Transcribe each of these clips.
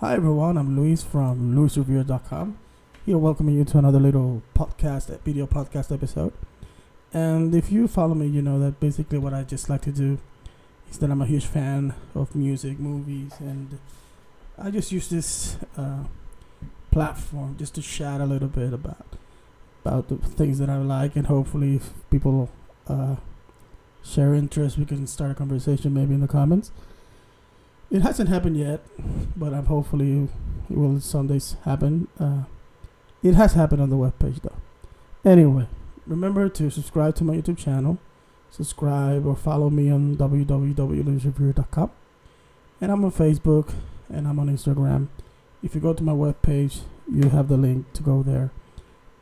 Hi everyone, I'm Luis from LuisReview.com. Here, welcoming you to another little podcast, video podcast episode. And if you follow me, you know that basically what I just like to do is that I'm a huge fan of music, movies, and I just use this uh, platform just to chat a little bit about about the things that I like, and hopefully, if people uh, share interest, we can start a conversation maybe in the comments. It hasn't happened yet, but I'm hopefully it will Sundays happen. Uh, it has happened on the webpage though. Anyway, remember to subscribe to my YouTube channel, subscribe or follow me on www.luisreview.com, and I'm on Facebook and I'm on Instagram. If you go to my webpage, you have the link to go there.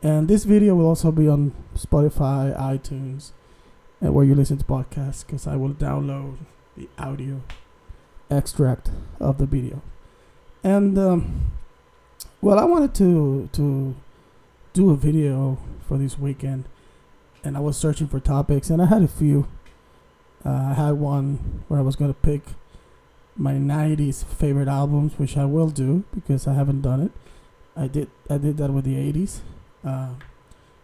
And this video will also be on Spotify, iTunes, and where you listen to podcasts, because I will download the audio extract of the video. And um, well, I wanted to to do a video for this weekend, and I was searching for topics, and I had a few. Uh, I had one where I was gonna pick my '90s favorite albums, which I will do because I haven't done it. I did I did that with the '80s, uh,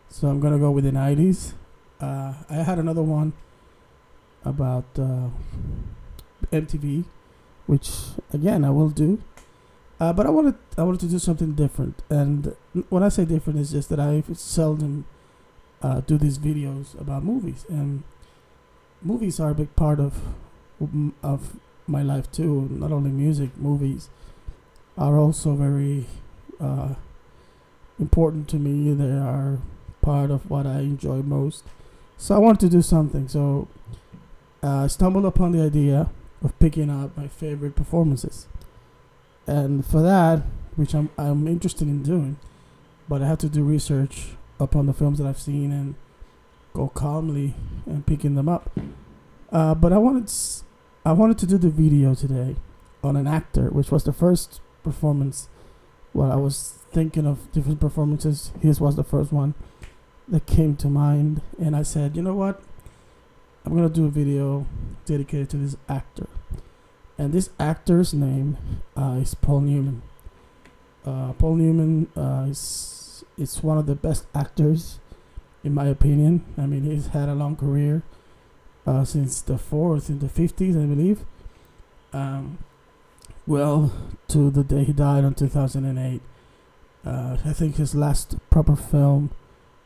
so I'm gonna go with the '90s. Uh, I had another one about uh, MTV which again I will do. Uh, but I wanted I wanted to do something different, and when I say different, it's just that I seldom uh, do these videos about movies, and movies are a big part of of my life too. Not only music, movies are also very uh, important to me. They are part of what I enjoy most. So I wanted to do something. So uh, I stumbled upon the idea of picking out my favorite performances. And for that, which I'm I'm interested in doing, but I have to do research upon the films that I've seen and go calmly and picking them up. Uh, but I wanted I wanted to do the video today on an actor, which was the first performance. While I was thinking of different performances, his was the first one that came to mind, and I said, you know what? I'm gonna do a video dedicated to this actor, and this actor's name uh, is Paul Newman. Uh, Paul Newman uh, is is one of the best actors, in my opinion. I mean, he's had a long career uh, since the 40s, in the fifties, I believe. Um, well, to the day he died in 2008. Uh, I think his last proper film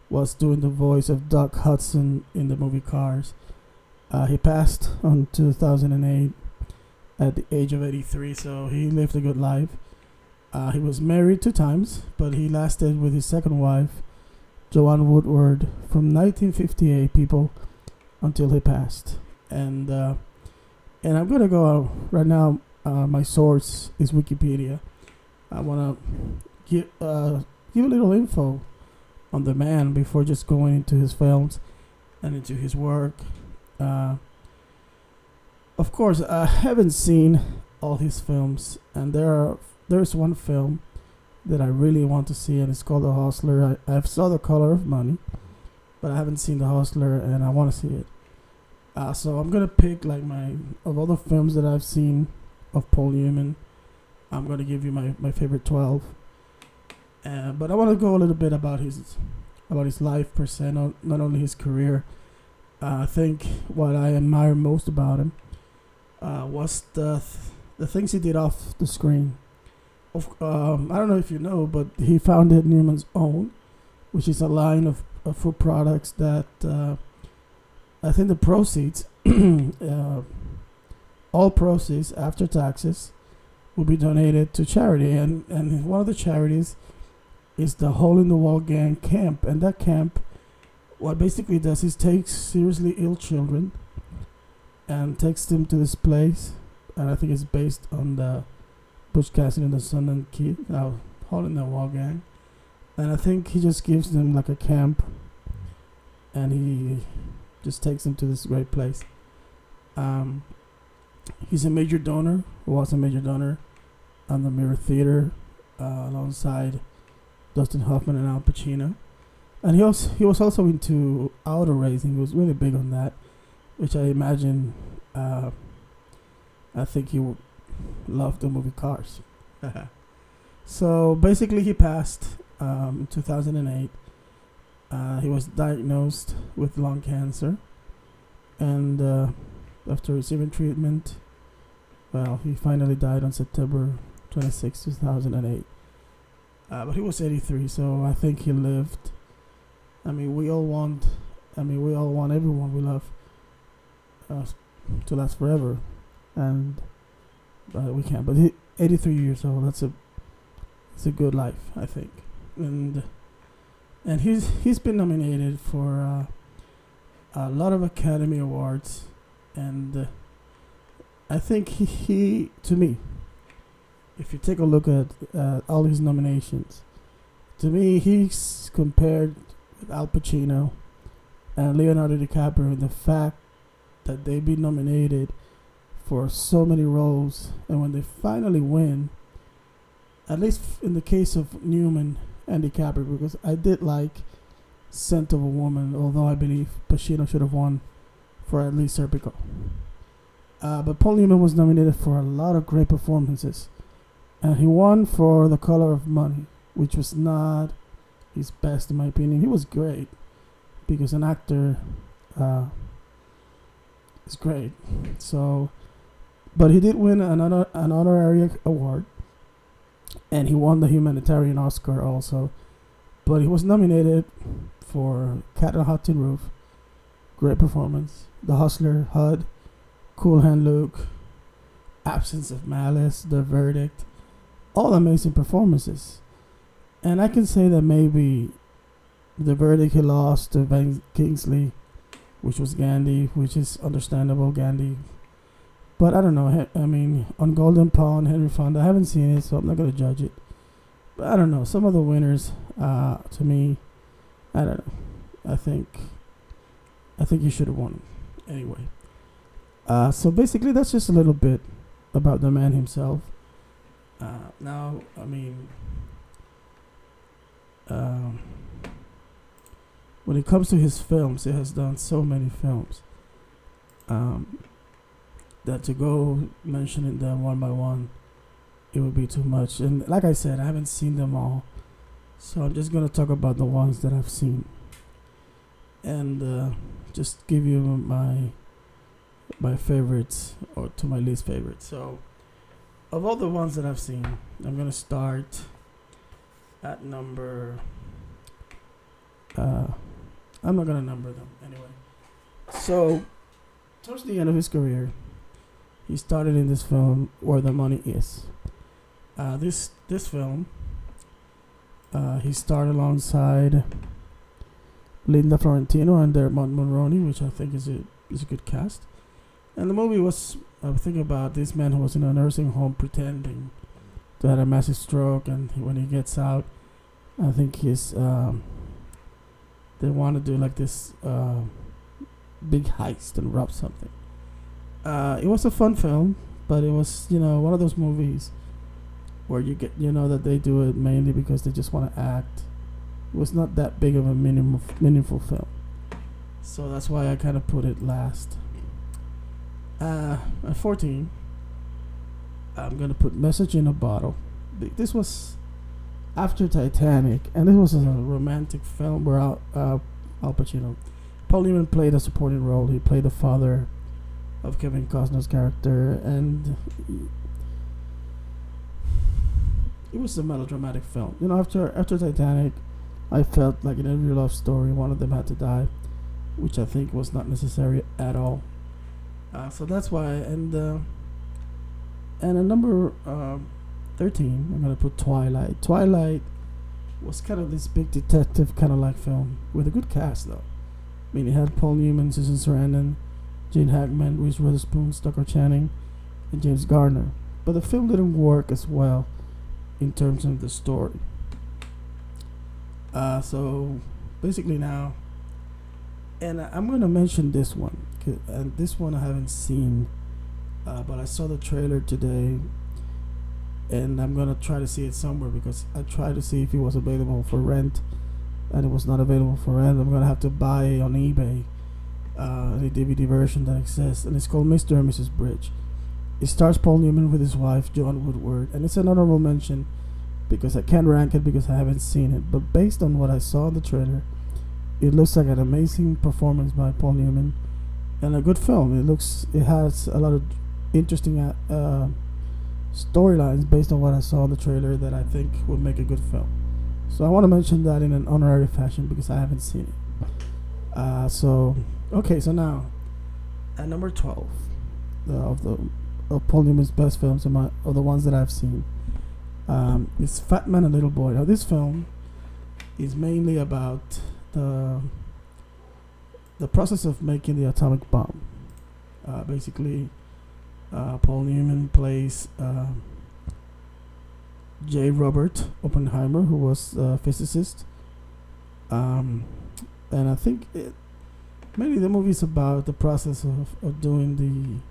was doing the voice of Doc Hudson in the movie Cars. Uh, he passed on 2008 at the age of 83, so he lived a good life. Uh, he was married two times, but he lasted with his second wife, Joanne Woodward, from 1958, people, until he passed. And uh, and I'm gonna go right now. Uh, my source is Wikipedia. I wanna give uh, give a little info on the man before just going into his films and into his work uh, of course, I haven't seen all his films, and there are there's one film that I really want to see, and it's called The Hustler. I, I've saw The Color of Money, but I haven't seen The Hustler, and I want to see it. Uh, so I'm gonna pick like my of all the films that I've seen of Paul Newman. I'm gonna give you my, my favorite twelve. Uh, but I want to go a little bit about his about his life per se, not, not only his career, uh, I think what I admire most about him uh, was the th- the things he did off the screen. Of, um, I don't know if you know, but he founded Newman's Own, which is a line of, of food products that uh, I think the proceeds, uh, all proceeds after taxes, will be donated to charity, and and one of the charities is the Hole in the Wall Gang Camp, and that camp what basically does is takes seriously ill children and takes them to this place, and I think it's based on the Butch Cassidy and the Sundance Kid, uh, in the Wall Gang, and I think he just gives them like a camp, and he just takes them to this great place. Um, he's a major donor, was a major donor on the Mirror Theater, uh, alongside Dustin Hoffman and Al Pacino and he also he was also into auto racing. He was really big on that, which I imagine. Uh, I think he would love the movie Cars. So basically, he passed um, in 2008. Uh, he was diagnosed with lung cancer, and uh, after receiving treatment, well, he finally died on September 26, 2008. Uh, but he was 83, so I think he lived. I mean, we all want. I mean, we all want everyone we love uh, to last forever, and we can't. But he, 83 years old. That's a. It's a good life, I think, and and he's he's been nominated for uh, a lot of Academy Awards, and uh, I think he, he to me, if you take a look at uh, all his nominations, to me he's compared Al Pacino and Leonardo DiCaprio in the fact that they've been nominated for so many roles, and when they finally win, at least in the case of Newman and DiCaprio, because I did like Scent of a Woman, although I believe Pacino should have won for at least Serpico. Uh, but Paul Newman was nominated for a lot of great performances, and he won for The Color of Money, which was not his best in my opinion. He was great because an actor uh, is great. So, but he did win another an honorary award, and he won the humanitarian Oscar also. But he was nominated for Cat on Hot Tin Roof, great performance. The Hustler, HUD, Cool Hand Luke, Absence of Malice, The Verdict, all amazing performances. And I can say that maybe the verdict he lost to Ben Kingsley, which was Gandhi, which is understandable, Gandhi. But I don't know. I mean, on Golden Pond, Henry Fonda, I haven't seen it, so I'm not gonna judge it. But I don't know. Some of the winners, uh, to me, I don't know. I think, I think he should have won. Anyway, uh, so basically, that's just a little bit about the man himself. Uh, now, I mean, um, when it comes to his films, he has done so many films um, that to go mentioning them one by one, it would be too much. And like I said, I haven't seen them all, so I'm just gonna talk about the ones that I've seen, and uh, just give you my my favorites or to my least favorites. So, of all the ones that I've seen, I'm gonna start at number. Uh, I'm not gonna number them anyway. So, towards the end of his career, he started in this film where the money is. Uh, this this film, uh, he starred alongside Linda Fiorentino and Dermot Mulroney, which I think is a is a good cast. And the movie was I think about this man who was in a nursing home pretending to have a massive stroke, and when he gets out, I think he's um, they want to do like this uh, big heist and rob something. Uh, it was a fun film, but it was you know one of those movies where you get you know that they do it mainly because they just want to act. It was not that big of a meaningful meaningful film, so that's why I kind of put it last. Uh, at fourteen, I'm gonna put "Message in a Bottle." This was after Titanic, and this was a romantic film where Al, uh, Al Pacino, Paul Newman played a supporting role. He played the father of Kevin Costner's character, and it was a melodramatic film. You know, after after Titanic, I felt like in every love story, one of them had to die, which I think was not necessary at all. Uh, so that's why, and uh, and a number. Uh, 13, I'm gonna put Twilight. Twilight was kind of this big detective kind of like film with a good cast though. I mean, it had Paul Newman, Susan Sarandon, Gene Hackman, Reese Witherspoon, Stockard Channing, and James Garner. But the film didn't work as well in terms of the story. Uh, so basically now, and I'm gonna mention this one, and this one I haven't seen, uh, but I saw the trailer today and I'm gonna try to see it somewhere because I tried to see if it was available for rent, and it was not available for rent. I'm gonna have to buy on eBay, uh, the DVD version that exists, and it's called Mr. and Mrs. Bridge. It stars Paul Newman with his wife Joan Woodward, and it's an honorable mention because I can't rank it because I haven't seen it. But based on what I saw in the trailer, it looks like an amazing performance by Paul Newman and a good film. It looks it has a lot of interesting uh, storylines based on what I saw in the trailer that I think would make a good film. So I want to mention that in an honorary fashion because I haven't seen it. Uh, so okay, so now at number twelve of the of Paul Newman's best films, of, my, of the ones that I've seen, um, is Fat Man and Little Boy. Now this film is mainly about the the process of making the atomic bomb. Uh, basically, uh, Paul Newman plays uh, J. Robert Oppenheimer, who was a physicist. Um, and I think it, mainly the movie is about the process of, of doing the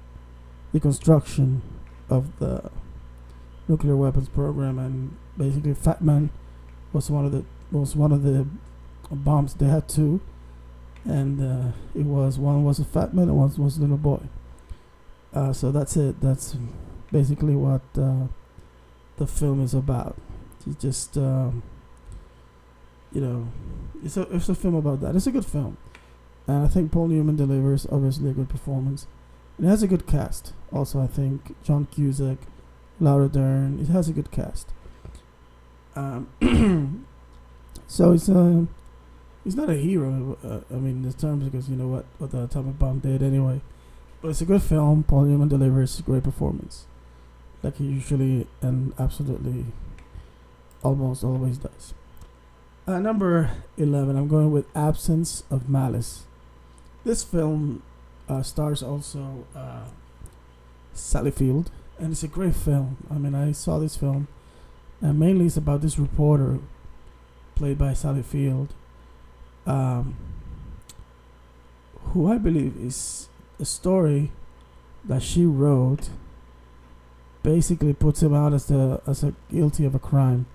the construction of the nuclear weapons program, and basically Fat Man was one of the was one of the bombs. They had two, and uh, it was one was a fat man and one was a little boy. Uh, so that's it. That's basically what uh, the film is about. It's just um, you know, it's a it's a film about that. It's a good film, and I think Paul Newman delivers obviously a good performance. It has a good cast. Also, I think John Cusack, Laura Dern. It has a good cast. Um, so it's a uh, he's not a hero. Uh, I mean, in terms because you know what what the atomic bomb did anyway. But it's a good film. Paul Newman delivers a great performance, like he usually and absolutely almost always does. Uh, number eleven, I'm going with Absence of Malice. This film uh, stars also uh, Sally Field, and it's a great film. I mean, I saw this film, and mainly it's about this reporter, played by Sally Field, um, who I believe is a story that she wrote basically puts him out as the as a guilty of a crime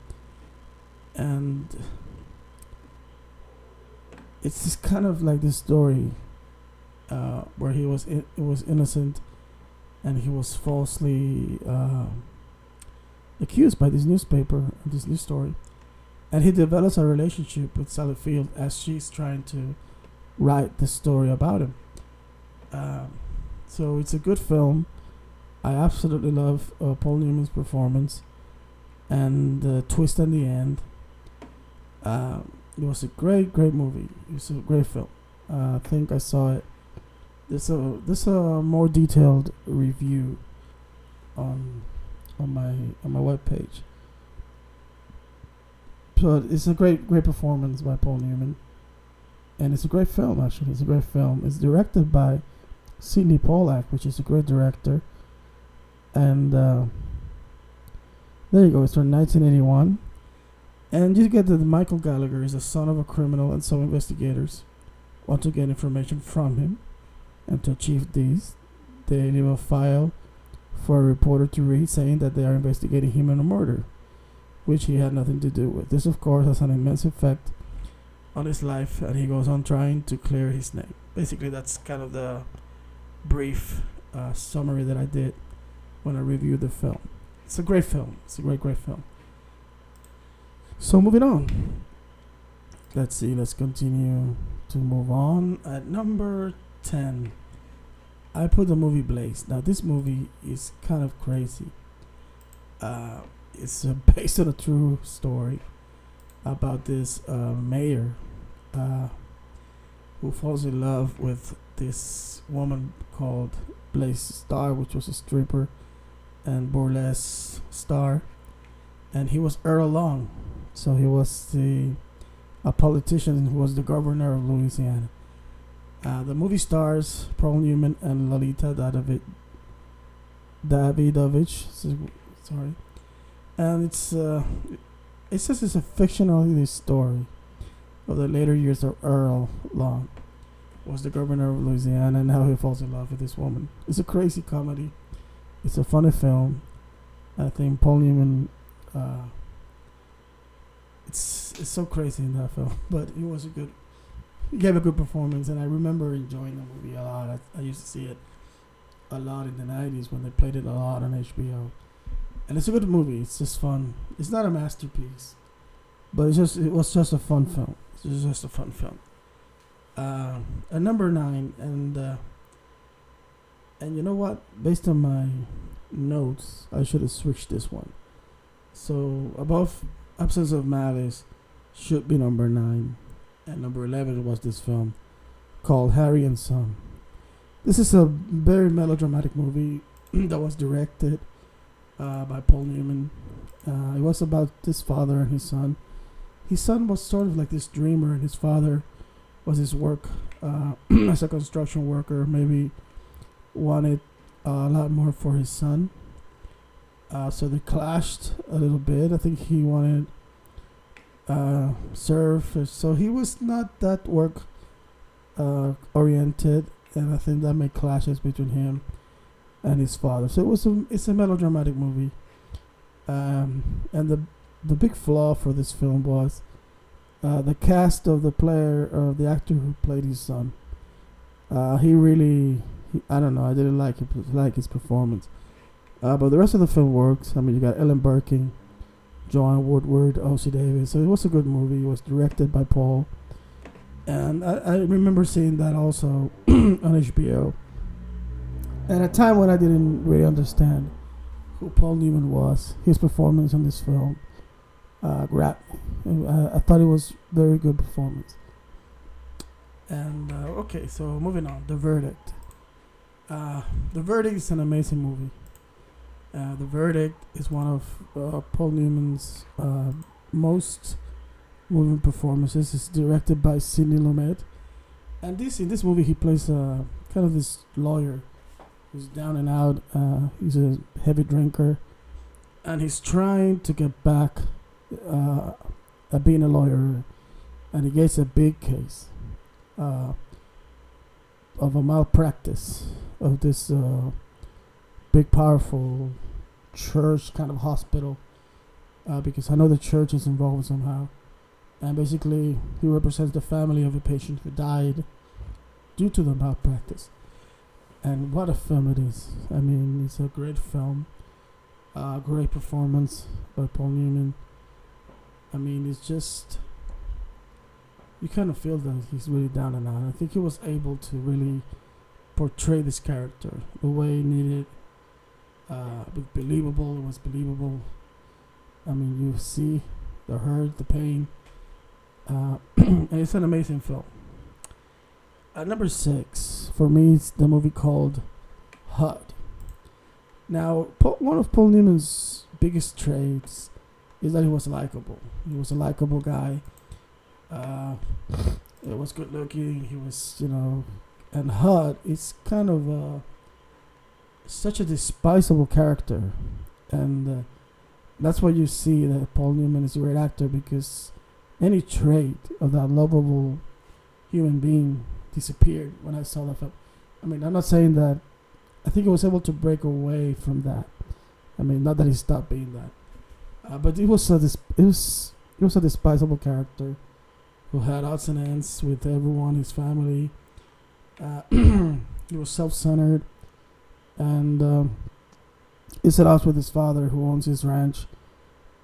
and it's just kind of like this story uh, where he was in, was innocent and he was falsely uh, accused by this newspaper this news story and he develops a relationship with Sally Field as she's trying to write the story about him. Um, so it's a good film. I absolutely love uh, Paul Newman's performance and the twist in the end. Uh, it was a great, great movie. It was a great film. Uh, I think I saw it. This a this a more detailed review on on my on my web page. But it's a great, great performance by Paul Newman, and it's a great film. Actually, it's a great film. It's directed by Sydney Pollack, which is a great director, and uh, there you go. It's from 1981, and you get that Michael Gallagher is the son of a criminal, and some investigators want to get information from him, and to achieve this, they leave a file for a reporter to read, saying that they are investigating him in a murder which he had nothing to do with. This, of course, has an immense effect on his life, and he goes on trying to clear his name. Basically, that's kind of the brief uh, summary that I did when I reviewed the film. It's a great film. It's a great, great film. So, moving on. Let's see, let's continue to move on. At number 10, I put the movie Blaze. Now, this movie is kind of crazy. Uh, it's uh, based on a true story about this uh, mayor uh, who falls in love with this woman called Blaze Starr, which was a stripper and burlesque star, and he was Earl Long, so he was the a politician who was the governor of Louisiana. Uh, the movie stars Paul Newman and Lolita David Davidovich. Sorry and it's uh, it says it's a fictional story of the later years of Earl Long, was the governor of Louisiana, and how he falls in love with this woman. It's a crazy comedy. It's a funny film. I think Paul Newman. Uh, it's it's so crazy in that film, but it was a good. He gave a good performance, and I remember enjoying the movie a lot. I, I used to see it a lot in the '90s when they played it a lot on HBO and it's a good movie. It's just fun. It's not a masterpiece, but it's just it was just a fun film. It's just a fun film. Uh, at number nine, and uh, and you know what? Based on my notes, I should have switched this one. So above absence of malice should be number nine, and number eleven was this film called Harry and Son. This is a very melodramatic movie that was directed uh, by Paul Newman. Uh, it was about this father and his son. His son was sort of like this dreamer, and his father was his work uh, as a construction worker. Maybe wanted a lot more for his son. Uh, so they clashed a little bit. I think he wanted uh, surf, so he was not that work uh, oriented, and I think that made clashes between him and his father. So it was a it's a melodramatic movie, um, and the the big flaw for this film was uh, the cast of the player of the actor who played his son. Uh, he really, he, I don't know, I didn't like it, like his performance. Uh, but the rest of the film works. I mean, you got Ellen Barkin, Joanne Woodward, Ossie Davis. So it was a good movie. It was directed by Paul, and I, I remember seeing that also on HBO. At a time when I didn't really understand who Paul Newman was, his performance in this film uh, me. Uh, I thought it was very good performance. And uh, okay, so moving on, The Verdict. Uh, the Verdict is an amazing movie. Uh, the Verdict is one of uh, Paul Newman's uh, most moving performances. It's directed by Sidney Lumet, and this in this movie he plays a kind of this lawyer He's down and out. He's a heavy drinker, and he's trying to get back uh, being a lawyer, and he gets a big case uh, of a malpractice of this uh, big, powerful church kind of hospital. Uh, because I know the church is involved somehow, and basically he represents the family of a patient who died due to the malpractice and what a film it is. I mean, it's a great film. Uh, great performance by Paul Newman. I mean, it's just you kind of feel that he's really down and out. I think he was able to really portray this character the way he needed. Uh, believable. It was believable. I mean, you see the hurt, the pain. Uh, it's an amazing film. At number six, for me, it's the movie called HUD. Now, one of Paul Newman's biggest traits is that he was likable. He was a likable guy. Uh, he was good looking. He was, you know, and HUD is kind of a, such a despisable character, and uh, that's why you see that Paul Newman is a great actor because any trait of that lovable human being disappeared when I saw that film. I mean, I'm not saying that. I think he was able to break away from that. I mean, not that he stopped being that, uh, but it was a it was it was a despisable character who had odds and ends with everyone, his family. Uh, he was self-centered, and um, he set out with his father, who owns his ranch,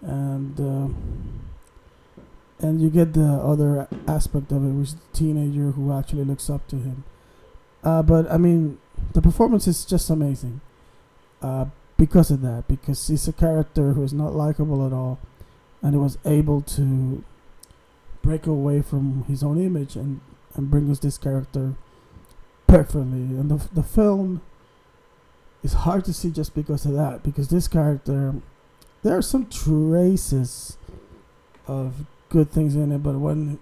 and. Uh, and you get the other aspect of it, which is the teenager who actually looks up to him. Uh, but I mean, the performance is just amazing uh, because of that. Because he's a character who is not likable at all, and he was able to break away from his own image and and bring us this character perfectly. And the the film is hard to see just because of that. Because this character, there are some traces of good things in it, but when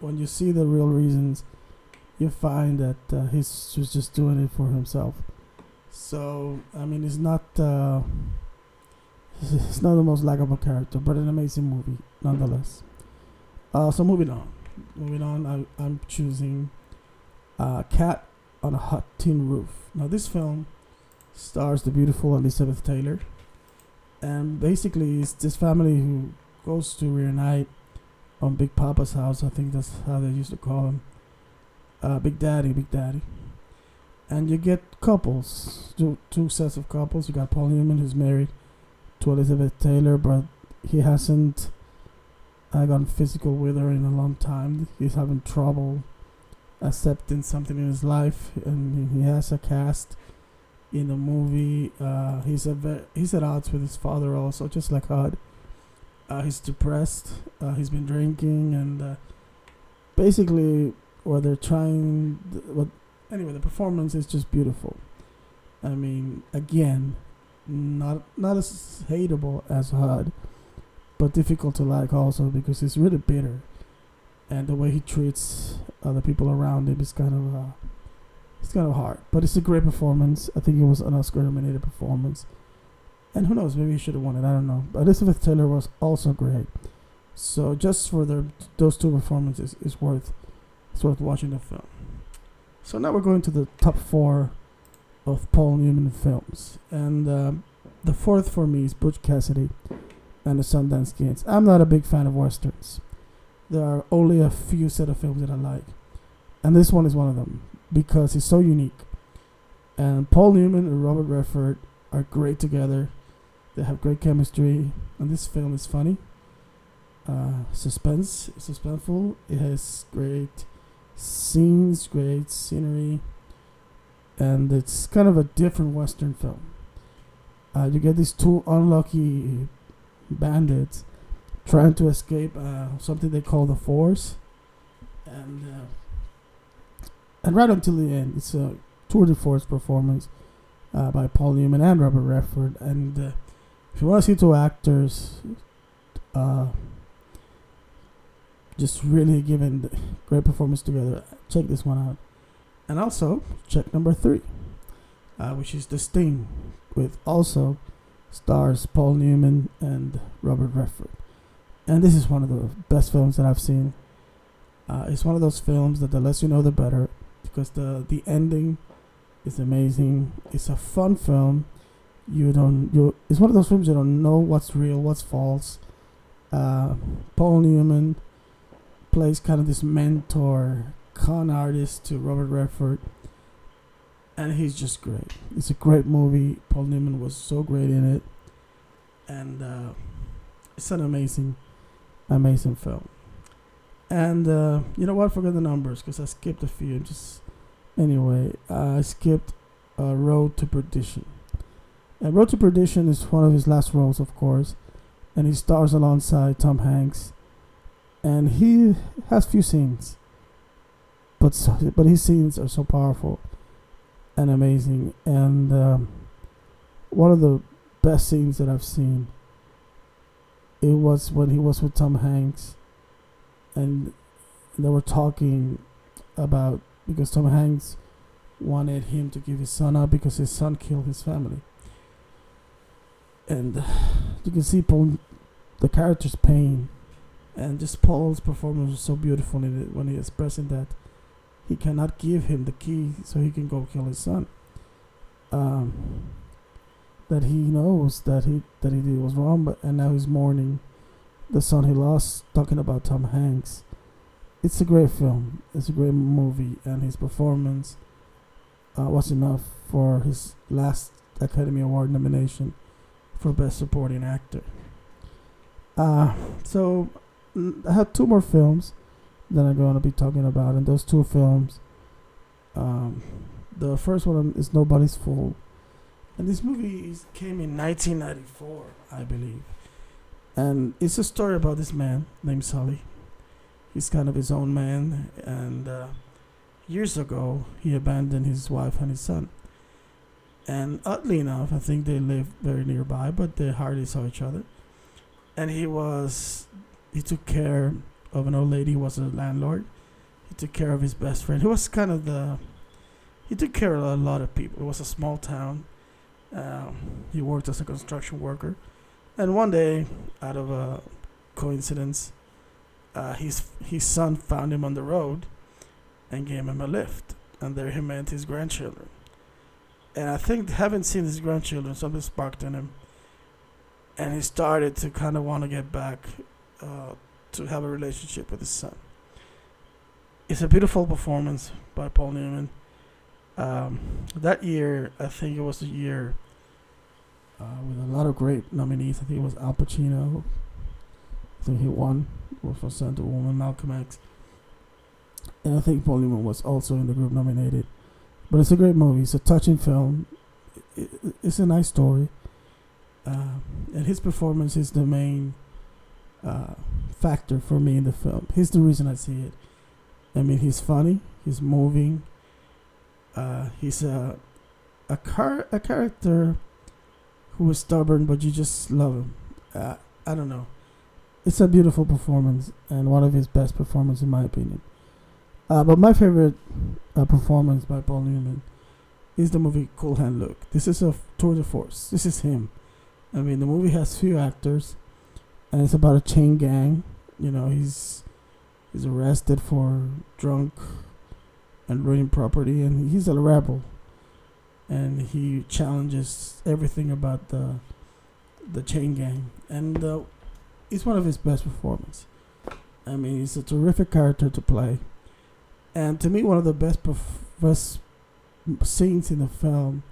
when you see the real reasons, you find that uh, he's was just doing it for himself. So I mean, it's not uh, it's not the most likable character, but an amazing movie nonetheless. Uh, so moving on, moving on, I, I'm choosing uh, "Cat on a Hot Tin Roof." Now this film stars the beautiful Elizabeth Taylor, and basically it's this family who goes to reunite on Big Papa's house. I think that's how they used to call him. Uh, Big Daddy, Big Daddy. And you get couples, two, two sets of couples. You got Paul Newman, who's married to Elizabeth Taylor, but he hasn't uh, gone physical with her in a long time. He's having trouble accepting something in his life, and he has a cast in the movie. Uh, he's a ve- he's at odds with his father also, just like Hud. Uh, he's depressed. Uh, he's been drinking, and uh, basically, what they're trying, th- what anyway, the performance is just beautiful. I mean, again, not not as hateable as Hud, but difficult to like also because he's really bitter, and the way he treats other people around him is kind of uh, it's kind of hard. But it's a great performance. I think it was an Oscar-nominated performance, and who knows, maybe he should have won it. I don't know. But Elizabeth Taylor was also great. So just for those two performances is worth it's worth watching the film. So now we're going to the top four of Paul Newman films, and um, the fourth for me is Butch Cassidy and the Sundance Kids. I'm not a big fan of westerns. There are only a few set of films that I like, and this one is one of them because it's so unique. And Paul Newman and Robert Redford are great together. They have great chemistry, and this film is funny. Uh, suspense, suspenseful. It has great scenes, great scenery, and it's kind of a different Western film. Uh, you get these two unlucky bandits trying to escape uh, something they call the Force, and uh, and right until the end, it's a tour de force performance uh, by Paul Newman and Robert Redford. And uh, if you want to see two actors, uh, just really giving great performance together, check this one out. And also check number three, uh, which is The Sting, with also stars Paul Newman and Robert Redford. And this is one of the best films that I've seen. Uh, it's one of those films that the less you know, the better, because the the ending is amazing. It's a fun film. You don't you. It's one of those films you don't know what's real, what's false. Uh, Paul Newman plays kind of this mentor, con artist to Robert Redford, and he's just great. It's a great movie. Paul Newman was so great in it, and uh, it's an amazing, amazing film. And uh, you know what? Forget the numbers because I skipped a few. Just anyway, uh, I skipped uh, Road to Perdition. And Road to Perdition is one of his last roles, of course, and he stars alongside Tom Hanks. And he has few scenes, but so, but his scenes are so powerful and amazing. And um, one of the best scenes that I've seen. It was when he was with Tom Hanks, and they were talking about because Tom Hanks wanted him to give his son up because his son killed his family. And you can see Paul, the character's pain, and just Paul's performance was so beautiful in it when he expressing that he cannot give him the key so he can go kill his son. Um, that he knows that he that he did was wrong, but and now he's mourning the son he lost. Talking about Tom Hanks, it's a great film. It's a great movie, and his performance uh, was enough for his last Academy Award nomination for Best Supporting Actor. Uh, so I have two more films that I'm going to be talking about, and those two films. Um, the first one is Nobody's Fool, and this movie is, came in 1994, I believe, and it's a story about this man named Sully. He's kind of his own man, and uh, years ago he abandoned his wife and his son. And oddly enough, I think they lived very nearby, but they hardly saw each other. And he was, he took care of an old lady, who was a landlord. He took care of his best friend, who was kind of the, he took care of a lot of people. It was a small town. Um, he worked as a construction worker. And one day, out of a coincidence, uh, his his son found him on the road and gave him a lift. And there he met his grandchildren. And I think having seen his grandchildren, something sparked in him. And he started to kind of want to get back uh, to have a relationship with his son. It's a beautiful performance by Paul Newman. Um, that year, I think it was the year uh, with a lot of great nominees. I think it was Al Pacino. I think he won for Santa Woman, Malcolm X, and I think Paul Newman was also in the group nominated. But it's a great movie. It's a touching film. It, it, it's a nice story, uh, and his performance is the main uh, factor for me in the film. He's the reason I see it. I mean, he's funny. He's moving. Uh, he's a a car a character who is stubborn, but you just love him. Uh, I don't know. It's a beautiful performance and one of his best performances, in my opinion. Uh, but my favorite uh, performance by Paul Newman is the movie Cool Hand Luke. This is a tour de force. This is him. I mean, the movie has few actors, and it's about a chain gang. You know, he's he's arrested for drunk and ruining property, and he's a rebel and he challenges everything about the the chain gang, and uh, it's one of his best performances. I mean, he's a terrific character to play, and to me, one of the best best scenes in the film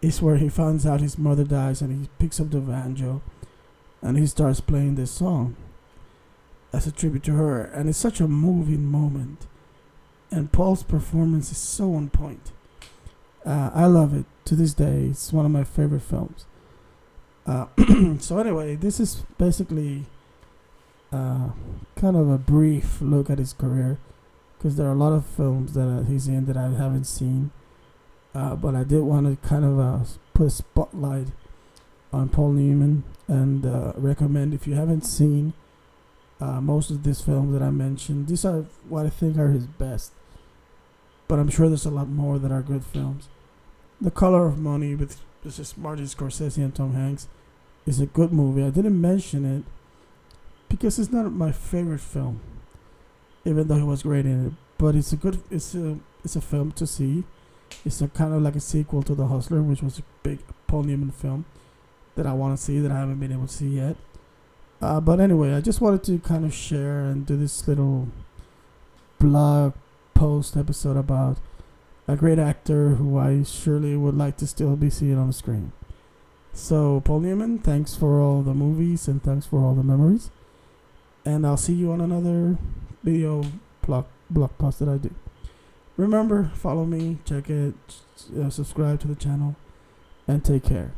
is where he finds out his mother dies, and he picks up the banjo, and he starts playing this song as a tribute to her, and it's such a moving moment. And Paul's performance is so on point uh, I love it to this day. It's one of my favorite films. Uh, so anyway, this is basically uh, kind of a brief look at his career, because there are a lot of films that he's in that I haven't seen. Uh, but I did want to kind of uh, put a spotlight on Paul Newman and uh, recommend if you haven't seen uh, most of these films that I mentioned. These are what I think are his best but I'm sure there's a lot more that are good films. The Color of Money with this is Martin Scorsese and Tom Hanks is a good movie. I didn't mention it because it's not my favorite film, even though he was great in it. But it's a good it's a it's a film to see. It's a kind of like a sequel to The Hustler, which was a big Paul Newman film that I want to see that I haven't been able to see yet. Uh, but anyway, I just wanted to kind of share and do this little blog post episode about a great actor who I surely would like to still be seeing on the screen. So, Paul Newman, thanks for all the movies and thanks for all the memories. And I'll see you on another video blog, blog post that I do. Remember, follow me, check it, uh, subscribe to the channel, and take care.